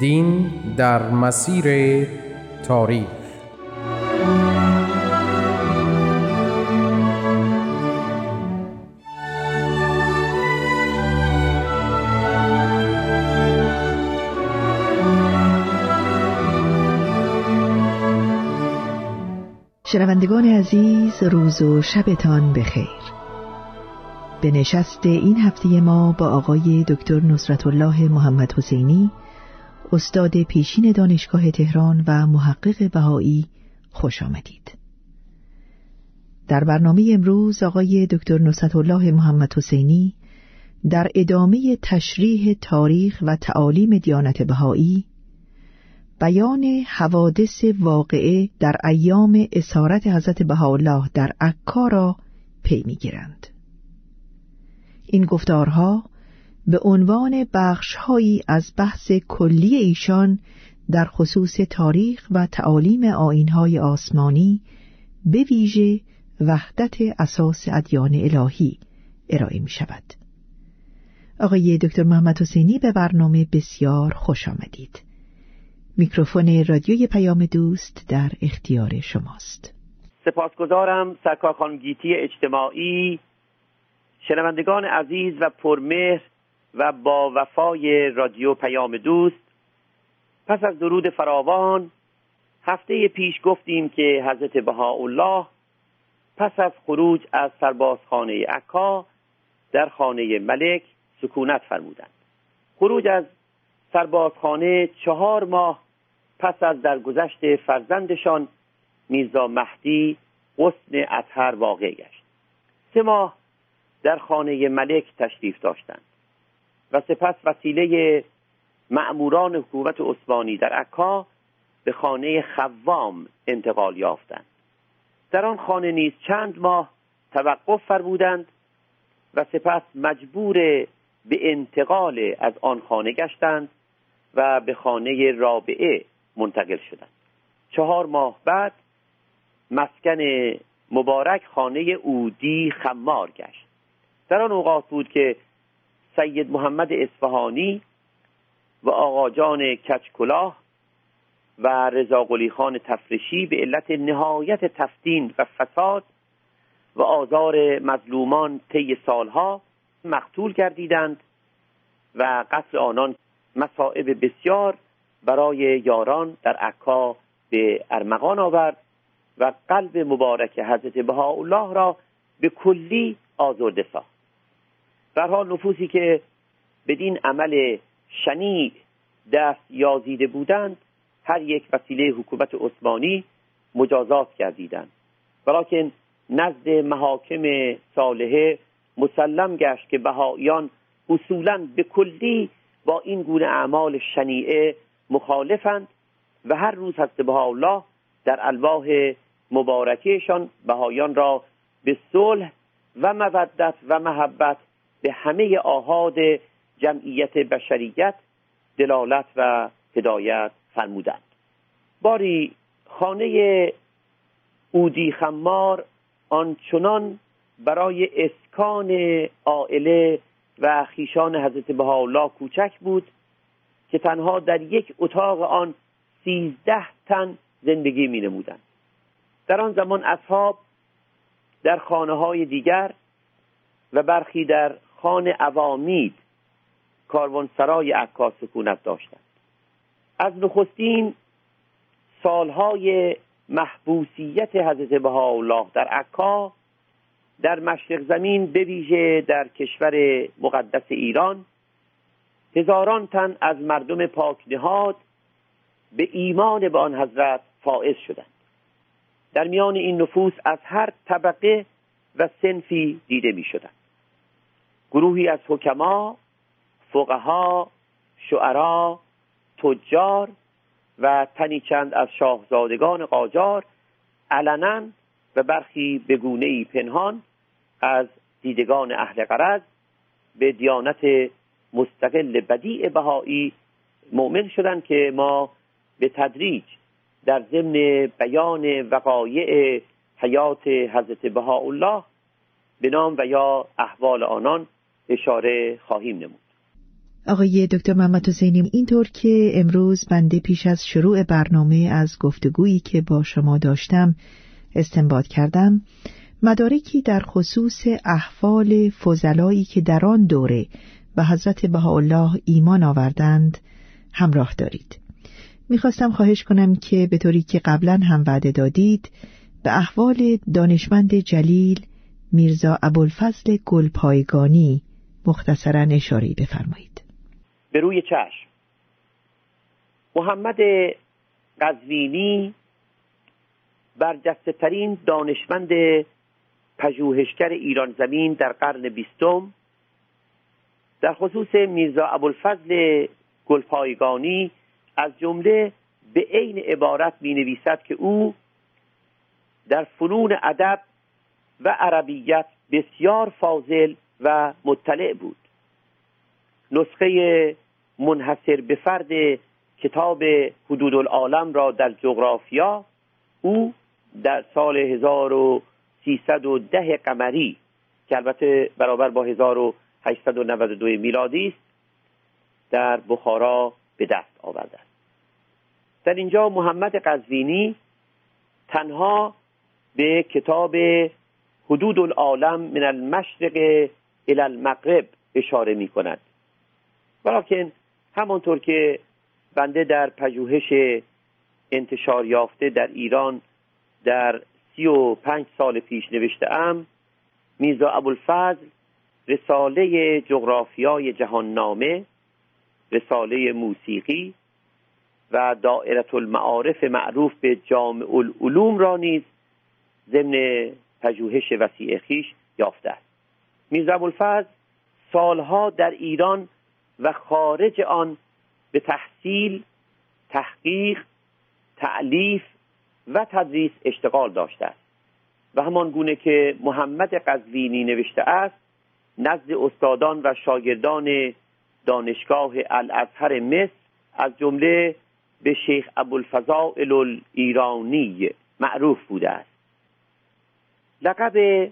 دین در مسیر تاریخ. شنوندگان عزیز روز و شبتان بخیر. به نشست این هفته ما با آقای دکتر نصرت الله محمد حسینی استاد پیشین دانشگاه تهران و محقق بهایی خوش آمدید. در برنامه امروز آقای دکتر نصرت الله محمد حسینی در ادامه تشریح تاریخ و تعالیم دیانت بهایی بیان حوادث واقعه در ایام اسارت حضرت بهاءالله در عکا را پی می‌گیرند. این گفتارها به عنوان بخشهایی از بحث کلی ایشان در خصوص تاریخ و تعالیم آینهای آسمانی به ویژه وحدت اساس ادیان الهی ارائه می شود. آقای دکتر محمد حسینی به برنامه بسیار خوش آمدید. میکروفون رادیوی پیام دوست در اختیار شماست. سپاسگزارم سرکار خانم گیتی اجتماعی شنوندگان عزیز و پرمهر و با وفای رادیو پیام دوست پس از درود فراوان هفته پیش گفتیم که حضرت بهاءالله پس از خروج از سربازخانه عکا در خانه ملک سکونت فرمودند. خروج از سربازخانه چهار ماه پس از درگذشت فرزندشان میرزا مهدی حسن اطهر واقع گشت. سه ماه در خانه ملک تشریف داشتند. و سپس وسیله معموران حکومت عثمانی در عکا به خانه خوام انتقال یافتند. در آن خانه نیز چند ماه توقف فرمودند و سپس مجبور به انتقال از آن خانه گشتند و به خانه رابعه منتقل شدند. چهار ماه بعد مسکن مبارک خانه اودی خمار گشت. در آن اوقات بود که سید محمد اصفهانی و آقا جان کچکلاه و رضا خان تفرشی به علت نهایت تفتین و فساد و آزار مظلومان طی سالها مقتول گردیدند و قتل آنان مصائب بسیار برای یاران در عکا به ارمغان آورد و قلب مبارک حضرت بهاءالله را به کلی آزرده ساخت. در حال نفوسی که بدین عمل شنیع دست یازیده بودند هر یک وسیله حکومت عثمانی مجازات کردیدند. ولیکن نزد محاکم صالحه مسلم گشت که بهاییان اصولا به کلی با این گونه اعمال شنیعه مخالفند و هر روز هست الله در الواح مبارکهشان بهایان را به صلح و مودت و محبت به همه آهاد جمعیت بشریت دلالت و هدایت فرمودند. باری خانه اودی خمار آنچنان برای اسکان عائله و خیشان حضرت بهاءالله کوچک بود که تنها در یک اتاق آن سیزده تن زندگی می نمودند در آن زمان اصحاب در خانه های دیگر و برخی در خان عوامید کاروانسرای عکا سکونت داشتند. از نخستین سالهای محبوسیت حضرت بهاءالله در عکا در مشرق زمین بویژه در کشور مقدس ایران هزاران تن از مردم پاک نهاد به ایمان به آن حضرت فائز شدند. در میان این نفوس از هر طبقه و سنفی دیده می شدند گروهی از حکما فقها شعرا تجار و تنی چند از شاهزادگان قاجار علنا و برخی به گونه پنهان از دیدگان اهل قرض به دیانت مستقل بدیع بهایی مؤمن شدند که ما به تدریج در ضمن بیان وقایع حیات حضرت بهاءالله به نام و یا احوال آنان اشاره خواهیم نمود. آقای دکتر محمد حسینی اینطور که امروز بنده پیش از شروع برنامه از گفتگویی که با شما داشتم استنباط کردم مدارکی در خصوص احوال فضلایی که در آن دوره به حضرت بهاءالله ایمان آوردند همراه دارید. می‌خواستم خواهش کنم که به طوری که قبلا هم وعده دادید به احوال دانشمند جلیل میرزا ابوالفضل گلپایگانی مختصرا اشاره بفرمایید. به روی چشم. محمد قزوینی برجسته ترین دانشمند پژوهشگر ایران زمین در قرن بیستم در خصوص میرزا ابوالفضل گلپایگانی از جمله به عین عبارت می نویسد که او در فنون ادب و عربیت بسیار فاضل و مطلع بود. نسخه منحصر به فرد کتاب حدود العالم را در جغرافیا او در سال 1310 قمری که البته برابر با 1892 میلادی است در بخارا به دست آورده است. در اینجا محمد قزوینی تنها به کتاب حدود العالم من المشرق الى المغرب اشاره می کند ولیکن همانطور که بنده در پژوهش انتشار یافته در ایران در سی و پنج سال پیش نوشته ام میزا ابوالفضل رساله جغرافیای جهان نامه رساله موسیقی و دائرت المعارف معروف به جامع العلوم را نیز ضمن پژوهش وسیع خیش یافته است. میرزا ابوالفضل سالها در ایران و خارج آن به تحصیل تحقیق تعلیف و تدریس اشتغال داشته است. و همان گونه که محمد قزوینی نوشته است نزد استادان و شاگردان دانشگاه الازهر مصر از جمله به شیخ ابوالفضائل الایرانی معروف بوده است. لقب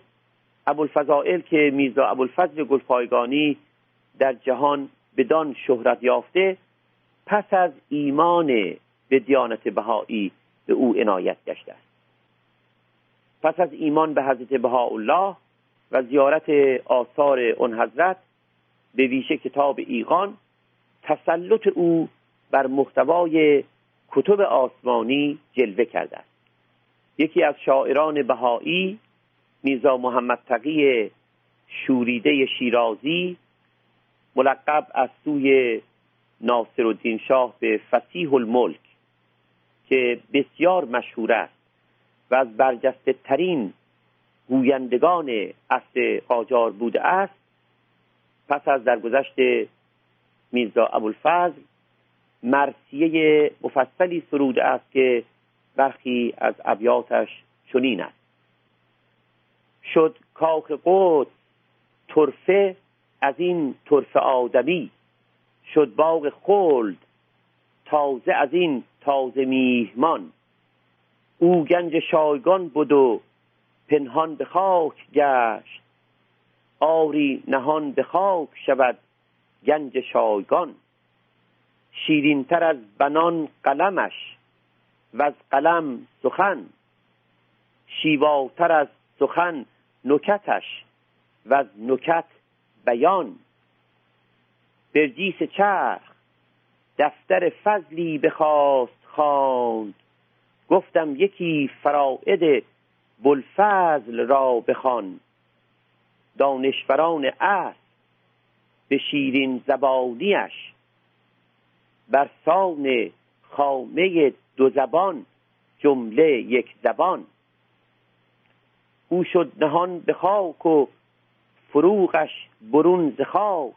ابوالفضائل که میرزا ابوالفضل گلپایگانی در جهان بدان شهرت یافته پس از ایمان به دیانت بهایی به او عنایت گشته است. پس از ایمان به حضرت بهاءالله و زیارت آثار اون حضرت به ویژه کتاب ایقان تسلط او بر محتوای کتب آسمانی جلوه کرده است. یکی از شاعران بهایی میرزا محمد تقی شوریده شیرازی ملقب از سوی ناصر الدین شاه به فسیح الملک که بسیار مشهور است و از برجسته ترین گویندگان اصل قاجار بوده است. پس از درگذشت میرزا ابوالفضل مرسیه مفصلی سروده است که برخی از ابیاتش چنین است. شد کاخ قدس طرفه از این طرف آدمی. شد باغ خلد تازه از این تازه میهمان. او گنج شایگان بود و پنهان به خاک گشت. آری نهان به خاک شود گنج شایگان. شیرینتر از بنان قلمش و از قلم سخن. شیواتر از سخن نکتش و از نکت بیان. برجیس چرخ دفتر فضلی بخواست خواند. گفتم یکی فرائد بلفضل را بخوان. دانشوران اصل به شیرین زبانیش. بر سان خامه دو زبان جمله یک زبان. او شد نهان به خاک و فروغش برون ز خاک.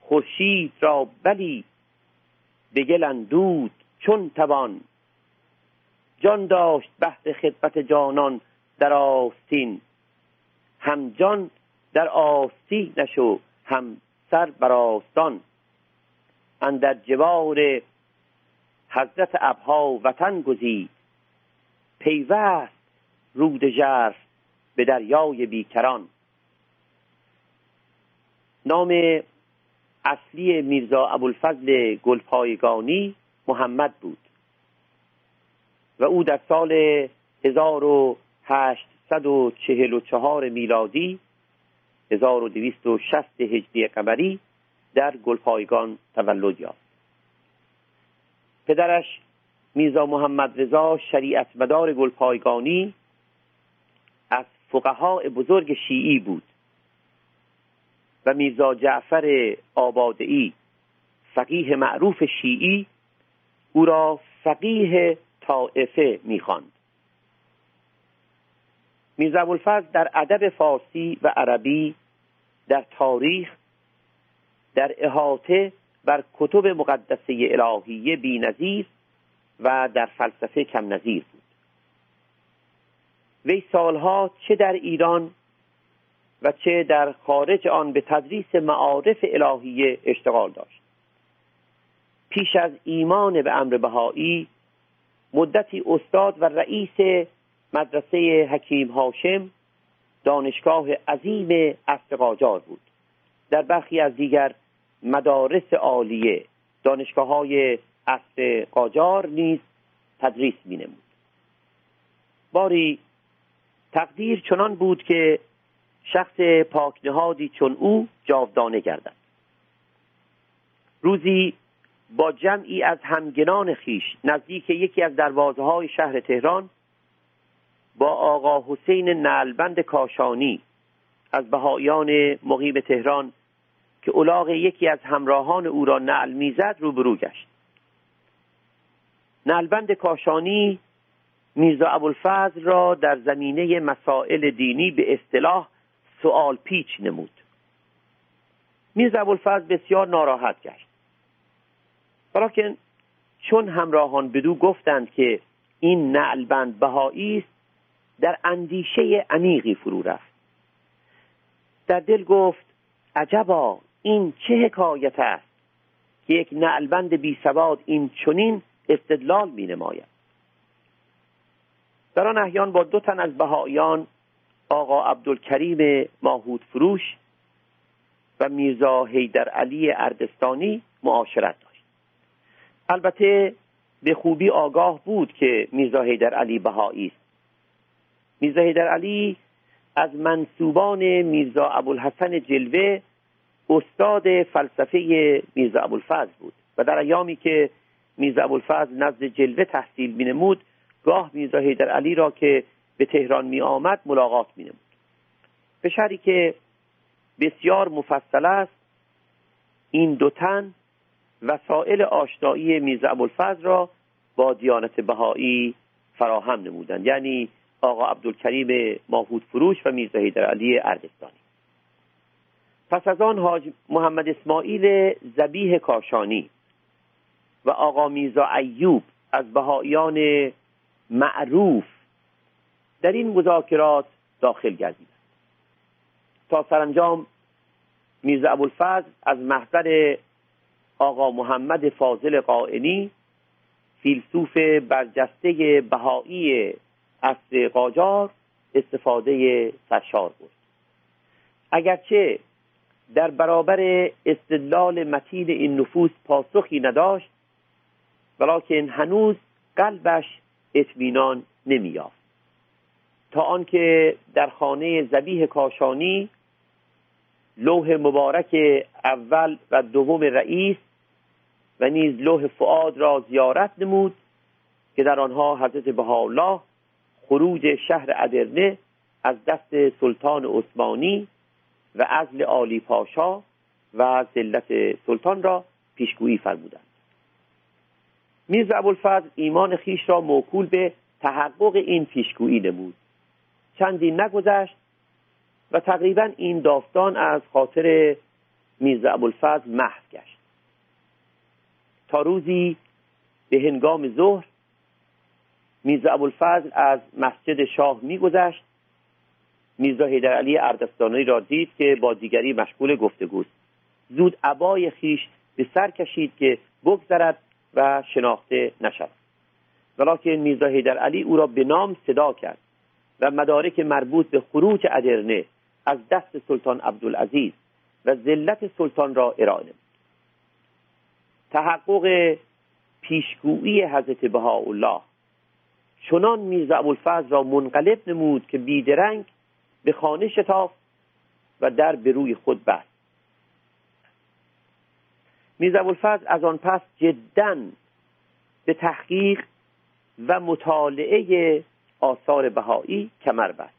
خورشید را بلی به گل اندود چون توان. جان داشت بحث خدمت جانان در آستین. هم جان در آستی نشو هم سر بر آستان. اندر جوار حضرت ابها وطن گزید. پیوست رود ژرف به دریای بیکران. نام اصلی میرزا ابوالفضل گلپایگانی محمد بود و او در سال 1844 میلادی 1260 هجری قمری در گلپایگان تولد یافت. پدرش میرزا محمد رضا شریعت مدار گلپایگانی فقهای بزرگ شیعی بود و میرزا جعفر آبادئی فقیه معروف شیعی او را فقیه طائفه می‌خواند. میرزا ابوالفضل در ادب فارسی و عربی در تاریخ در احاطه بر کتب مقدسه الهیه بینظیر و در فلسفه کم نظیر. وی سالها چه در ایران و چه در خارج آن به تدریس معارف الهیه اشتغال داشت. پیش از ایمان به امر بهایی مدتی استاد و رئیس مدرسه حکیم هاشم دانشگاه عظیم اصل قاجار بود. در برخی از دیگر مدارس عالیه دانشگاه های اصل قاجار نیز تدریس می نمود باری تقدیر چنان بود که شخص پاکنهادی چون او جاودانه گردد. روزی با جمعی از همگنان خیش نزدیک یکی از دروازه های شهر تهران با آقا حسین نلبند کاشانی از بهایان مقیم تهران که اولاغ یکی از همراهان او را نعل می‌زد روبرو گشت. نلبند کاشانی میرزا ابوالفضل را در زمینه مسائل دینی به اصطلاح سوال پیچ نمود. میرزا ابوالفضل بسیار ناراحت گشت. ولیکن چون همراهان بدو گفتند که این نعلبند بهایی است در اندیشه عمیقی فرو رفت. در دل گفت عجبا این چه حکایت است که یک نعلبند بی سواد این چنین استدلال می نماید در آن احیان با دو تن از بهایان آقا عبدالکریم ماهود فروش و میرزا حیدر علی اردستانی معاشرت داشت. البته به خوبی آگاه بود که میرزا حیدر علی بهایی است. میرزا حیدر علی از منصوبان میرزا ابوالحسن جلوه استاد فلسفه میرزا ابوالفضل بود و در ایامی که میرزا ابوالفضل نزد جلوه تحصیل مینمود گاه میرزا حیدر علی را که به تهران می آمد ملاقات می نمود به شری که بسیار مفصل است این دو تن وسایل آشنایی میرزا ابوالفضل را با دیانت بهایی فراهم نمودند. یعنی آقا عبدالکریم ماهود فروش و میرزا حیدر علی اردستانی پس از آن حاج محمد اسماعیل زبیه کاشانی و آقا میرزا ایوب از بهاییان معروف در این مذاکرات داخل گردیدند تا سرانجام میرزا ابوالفضل از محضر آقا محمد فاضل قائنی فیلسوف برجسته بهایی اصل قاجار استفاده سرشار بود. اگرچه در برابر استدلال متین این نفوس پاسخی نداشت ولیکن هنوز قلبش اطمینان نمییافت. تا آنکه در خانه زبیه کاشانی لوح مبارک اول و دوم رئیس و نیز لوح فعاد را زیارت نمود که در آنها حضرت بهاءالله خروج شهر ادرنه از دست سلطان عثمانی و عزل عالی پاشا و ذلت سلطان را پیشگویی فرمودند. میرزا ابوالفضل ایمان خیش را موکول به تحقق این پیشگویی نمود. چندی نگذشت و تقریبا این داستان از خاطر میرزا ابوالفضل محو گشت. تا روزی به هنگام ظهر میرزا ابوالفضل از مسجد شاه میگذشت. میرزا حیدر علی اردستانی را دید که با دیگری مشغول گفتگوست. زود عبای خیش به سر کشید که بگذرد و شناخته نشد ولیکن میرزا حیدر علی او را به نام صدا کرد و مدارک مربوط به خروج ادرنه از دست سلطان عبدالعزیز و ذلت سلطان را ارائه تحقق پیشگویی حضرت بهاءالله چنان میرزا ابوالفضل را منقلب نمود که بیدرنگ به خانه شتافت و در به روی خود بست. میرزا ابوالفضل از آن پس جدا به تحقیق و مطالعه آثار بهایی کمر بست.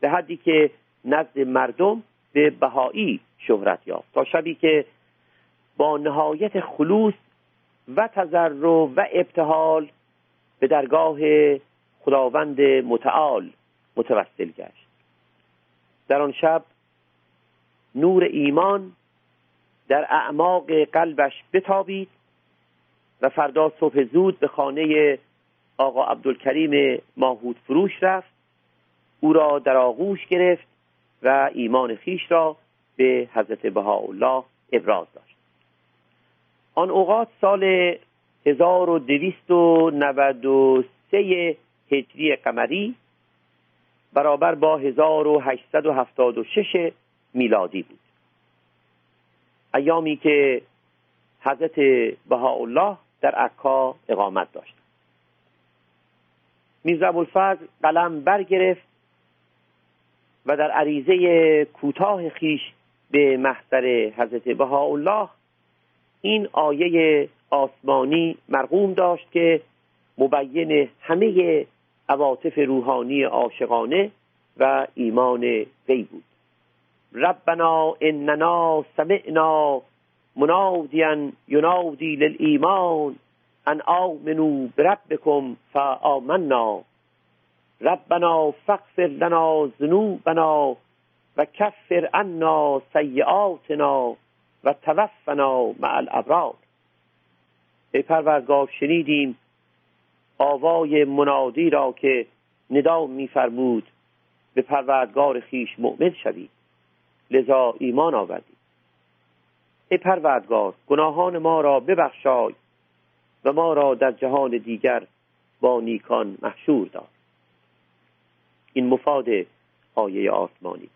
به حدی که نزد مردم به بهایی شهرت یافت. تا شبی که با نهایت خلوص و تذر و ابتحال به درگاه خداوند متعال متوسل گشت. در آن شب نور ایمان در اعماق قلبش بتابید و فردا صبح زود به خانه آقا عبدالکریم ماهود فروش رفت. او را در آغوش گرفت و ایمان خیش را به حضرت بهاءالله ابراز داشت. آن اوقات سال 1293 هجری قمری برابر با 1876 میلادی بود. ایامی که حضرت بهاءالله در عکا اقامت داشت. میرزا ابوالفضل قلم برگرفت و در عریضه کوتاه خیش به محضر حضرت بهاءالله این آیه آسمانی مرقوم داشت که مبین همه عواطف روحانی عاشقانه و ایمان وی بود. ربنا اننا سمعنا منادیا ینادی للایمان ان آمنوا بربکم فآمنا. ربنا فاغفر لنا ذنوبنا و کفر عنا سیئاتنا و توفنا مع الابرار. ای پروردگار شنیدیم آوای منادی را که ندا میفرمود به پروردگار خیش مؤمن شوید. لذا ایمان آوردید ای پروردگار گناهان ما را ببخشای و ما را در جهان دیگر با نیکان محشور دار. این مفاد آیه آسمانی.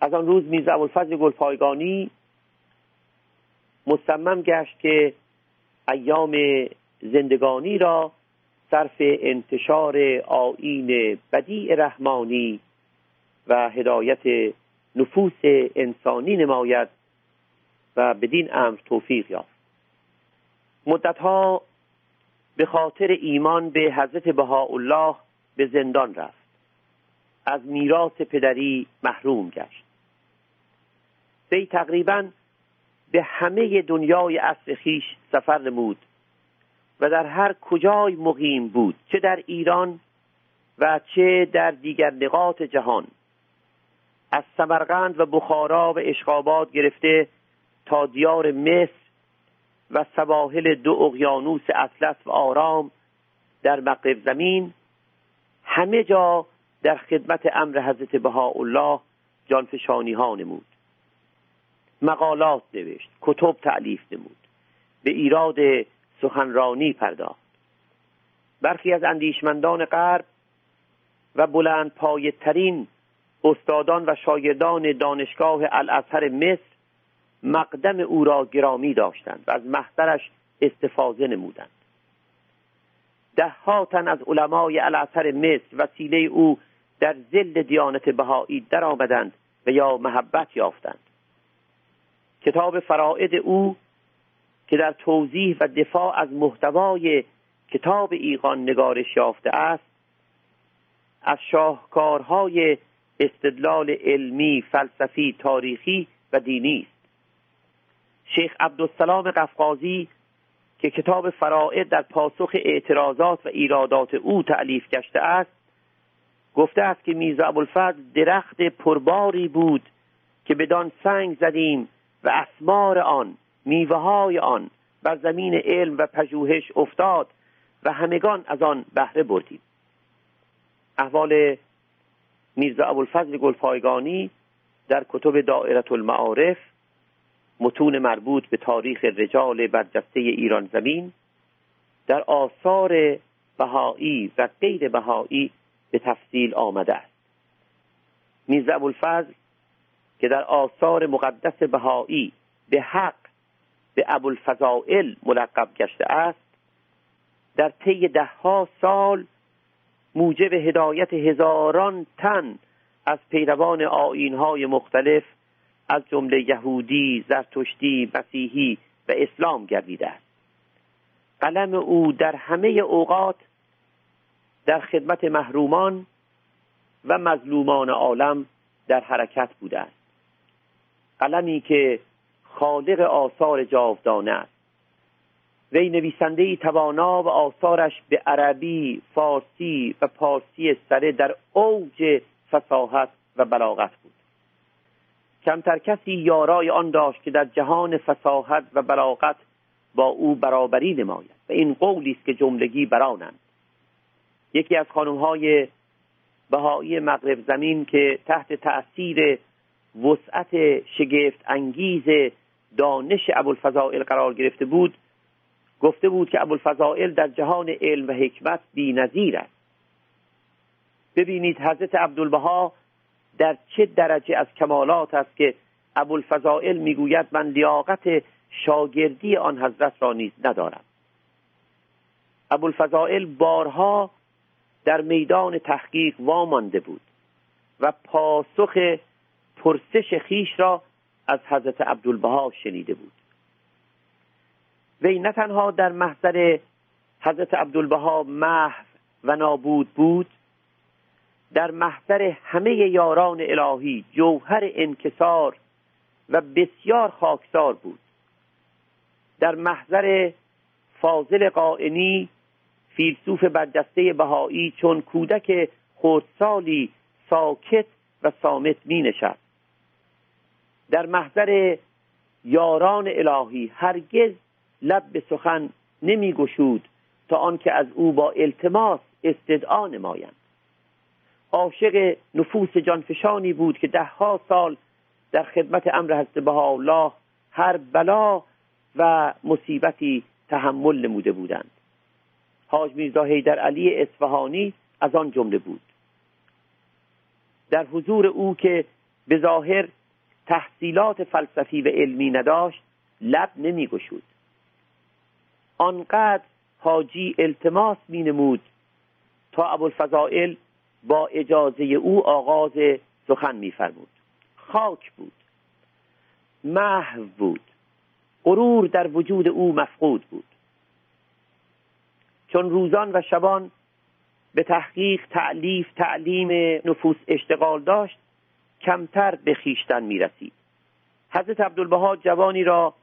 از آن روز میرزا ابوالفضل گلپایگانی مصمم گشت که ایام زندگانی را صرف انتشار آین بدیع رحمانی و هدایت نفوس انسانی نماید و بدین امر توفیق یافت. مدتها به خاطر ایمان به حضرت بهاءالله به زندان رفت. از میراث پدری محروم گشت. وی تقریبا به همه دنیای اصل خیش سفر نمود و در هر کجای مقیم بود چه در ایران و چه در دیگر نقاط جهان. از سمرقند و بخارا و اشخابات گرفته تا دیار مصر و سواحل دو اقیانوس اطلس و آرام در مغرب زمین. همه جا در خدمت امر حضرت بهاءالله جانفشانی ها نمود. مقالات نوشت کتب تعلیف نمود. به ایراد سخنرانی پرداخت. برخی از اندیشمندان غرب و بلند ترین استادان و شاگردان دانشگاه الازهر مصر مقدم او را گرامی داشتند و از محضرش استفاده نمودند. ده تن از علمای الازهر مصر وسیله او در زل دیانت بهایی درآمدند و یا محبت یافتند. کتاب فرائد او که در توضیح و دفاع از محتوای کتاب ایقان نگارش یافته است از شاهکارهای استدلال علمی، فلسفی، تاریخی و دینی است. شیخ عبدالسلام قفقازی که کتاب فرائد در پاسخ اعتراضات و ایرادات او تعلیف گشته است گفته است که میرزا ابوالفضل درخت پرباری بود که بدان سنگ زدیم و اسمار آن میوه های آن بر زمین علم و پژوهش افتاد و همگان از آن بهره بردیم. احوال میرزا ابوالفضل گلپایگانی در کتب دائرت المعارف متون مربوط به تاریخ رجال برجسته ایران زمین در آثار بهایی و غیر بهایی به تفصیل آمده است. میرزا ابوالفضل که در آثار مقدس بهایی به حق به ابوالفضائل ملقب گشته است در طی دهها سال موجب هدایت هزاران تن از پیروان آینهای مختلف از جمله یهودی، زرتشتی، مسیحی و اسلام گردیده است. قلم او در همه اوقات در خدمت محرومان و مظلومان عالم در حرکت بوده است. قلمی که خالق آثار جاودانه است. وی نویسنده توانا و آثارش به عربی، فارسی و پارسی سره در اوج فساحت و بلاغت بود. کمتر کسی یارای آن داشت که در جهان فساحت و بلاغت با او برابری نماید و این قولی است که جملگی برانند یکی از خانمهای بهایی مغرب زمین که تحت تأثیر وسعت شگفت انگیز دانش ابوالفضائل قرار گرفته بود گفته بود که ابوالفضائل در جهان علم و حکمت نظیر است. ببینید حضرت عبدالبها در چه درجه از کمالات است که ابوالفضائل می‌گوید من لیاقت شاگردی آن حضرت را نیز ندارم. ابوالفضائل بارها در میدان تحقیق وامانده بود و پاسخ پرسش خیش را از حضرت عبدالبها شنیده بود. وی نه تنها در محضر حضرت عبدالبها محو و نابود بود در محضر همه یاران الهی جوهر انکسار و بسیار خاکسار بود. در محضر فاضل قائنی فیلسوف برجسته بهایی چون کودک خردسالی ساکت و سامت می نشد در محضر یاران الهی هرگز لب به سخن نمی گشود تا آنکه از او با التماس استدعا نمایند. عاشق نفوس جانفشانی بود که دهها سال در خدمت امر حضرت الله هر بلا و مصیبتی تحمل نموده بودند. حاج میرزا حیدر علی اصفهانی از آن جمله بود. در حضور او که به ظاهر تحصیلات فلسفی و علمی نداشت لب نمی گشود. آنقدر حاجی التماس می نمود تا ابوالفضائل با اجازه او آغاز سخن میفرمود. خاک بود. محو بود. غرور در وجود او مفقود بود. چون روزان و شبان به تحقیق تعلیف تعلیم نفوس اشتغال داشت کمتر به خیشتن می رسید حضرت عبدالبها جوانی را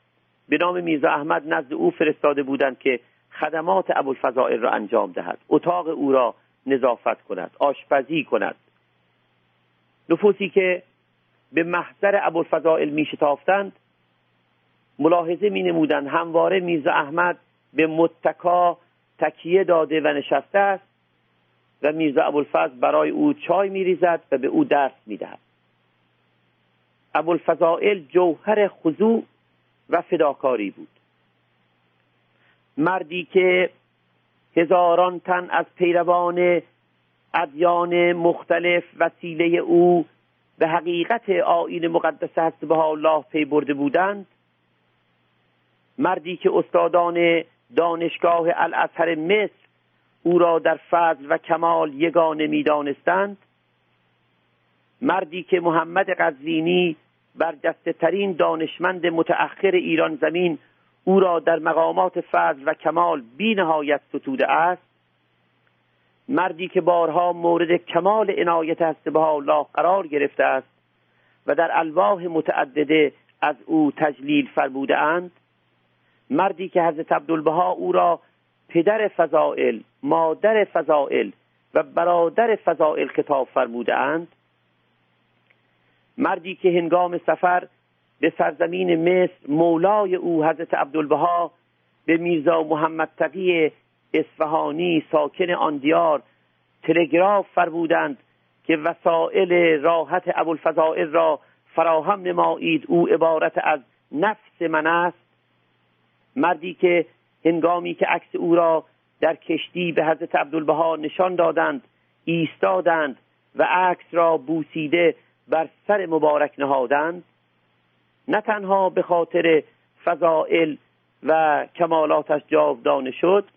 به نام میرزا احمد نزد او فرستاده بودند که خدمات ابوالفضائل را انجام دهد. اتاق او را نظافت کند آشپزی کند. نفوسی که به محضر ابوالفضائل می شتافتند ملاحظه می نمودند همواره میرزا احمد به متکا تکیه داده و نشسته است و میرزا ابوالفضل برای او چای میریزد و به او درس می‌دهد. ابوالفضائل جوهر خضوع و فداکاری بود. مردی که هزاران تن از پیروان ادیان مختلف وسیله او به حقیقت آین مقدس به الله پی برده بودند مردی که استادان دانشگاه الازهر مصر او را در فضل و کمال یگانه می‌دانستند مردی که محمد قزوینی برجسته ترین دانشمند متأخر ایران زمین او را در مقامات فضل و کمال بی نهایت ستوده است. مردی که بارها مورد کمال عنایت هست به الله قرار گرفته است و در الواح متعدده از او تجلیل فرموده اند. مردی که حضرت عبدالبها او را پدر فضائل مادر فضائل و برادر فضائل کتاب فرموده اند. مردی که هنگام سفر به سرزمین مصر مولای او حضرت عبدالبها به میرزا محمد تقی اصفهانی ساکن آن دیار تلگراف فرمودند که وسایل راحت ابوالفضائل را فراهم نمایید. او عبارت از نفس من است. مردی که هنگامی که عکس او را در کشتی به حضرت عبدالبها نشان دادند ایستادند و عکس را بوسیده بر سر مبارک نهادند نه تنها به خاطر فضائل و کمالاتش جاودانه شد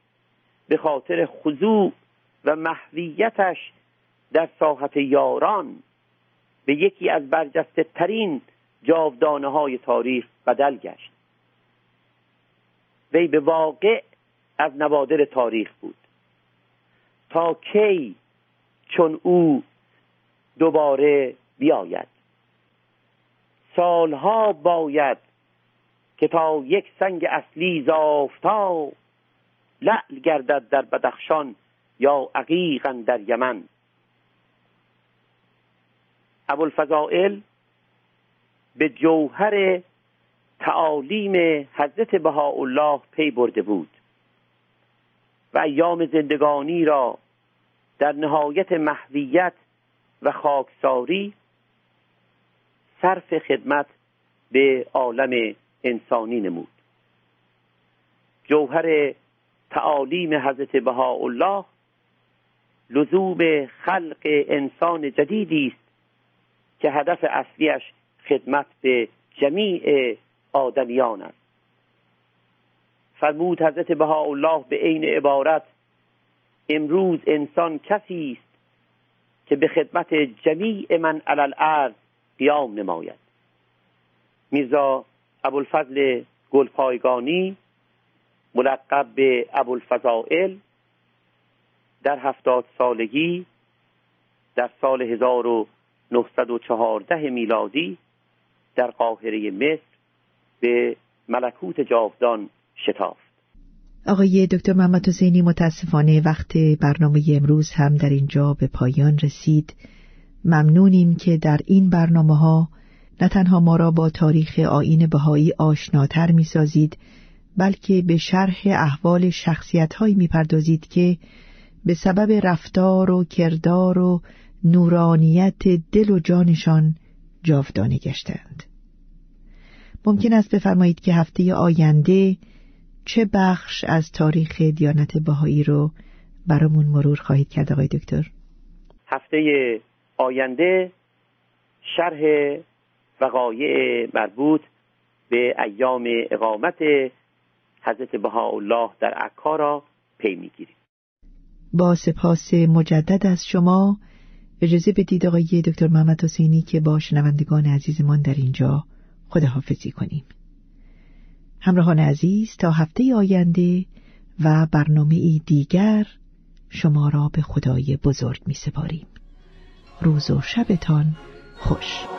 به خاطر خضوع و محویتش در ساحت یاران به یکی از برجسته ترین جاودانه های تاریخ بدل گشت. وی به واقع از نوادر تاریخ بود. تا کی چون او دوباره بیاید. سالها باید که تا یک سنگ اصلی زافتا لعل گردد در بدخشان یا عقیقا در یمن. ابوالفضائل به جوهر تعالیم حضرت بهاءالله پی برده بود و ایام زندگانی را در نهایت محویت و خاکساری صرف خدمت به عالم انسانی نمود. جوهر تعالیم حضرت بهاءالله لزوم خلق انسان جدیدی است که هدف اصلیش خدمت به جمیع آدمیان است. فرمود حضرت بهاءالله به عین عبارت امروز انسان کسی است که به خدمت جمیع من علی الارض قیام نماید. میرزا ابوالفضل گلپایگانی ملقب به ابوالفضائل در هفتاد سالگی در سال 1914 میلادی در قاهره مصر به ملکوت جاودان شتافت. آقای دکتر محمد حسینی متاسفانه وقت برنامه امروز هم در اینجا به پایان رسید. ممنونیم که در این برنامه ها نه تنها ما را با تاریخ آین بهایی آشناتر می سازید بلکه به شرح احوال شخصیت هایی می پردازید که به سبب رفتار و کردار و نورانیت دل و جانشان جاودانه گشتند. ممکن است بفرمایید که هفته آینده چه بخش از تاریخ دیانت بهایی رو برامون مرور خواهید کرد آقای دکتر؟ هفته آینده شرح وقایع مربوط به ایام اقامت حضرت بهاءالله در عکا را پی می‌گیریم. با سپاس مجدد از شما اجازه بدید آقای دکتر محمد حسینی که با شنوندگان عزیزمان در اینجا خداحافظی کنیم. همراهان عزیز تا هفته آینده و برنامه دیگر شما را به خدای بزرگ می سپاریم روز و شبتان خوش.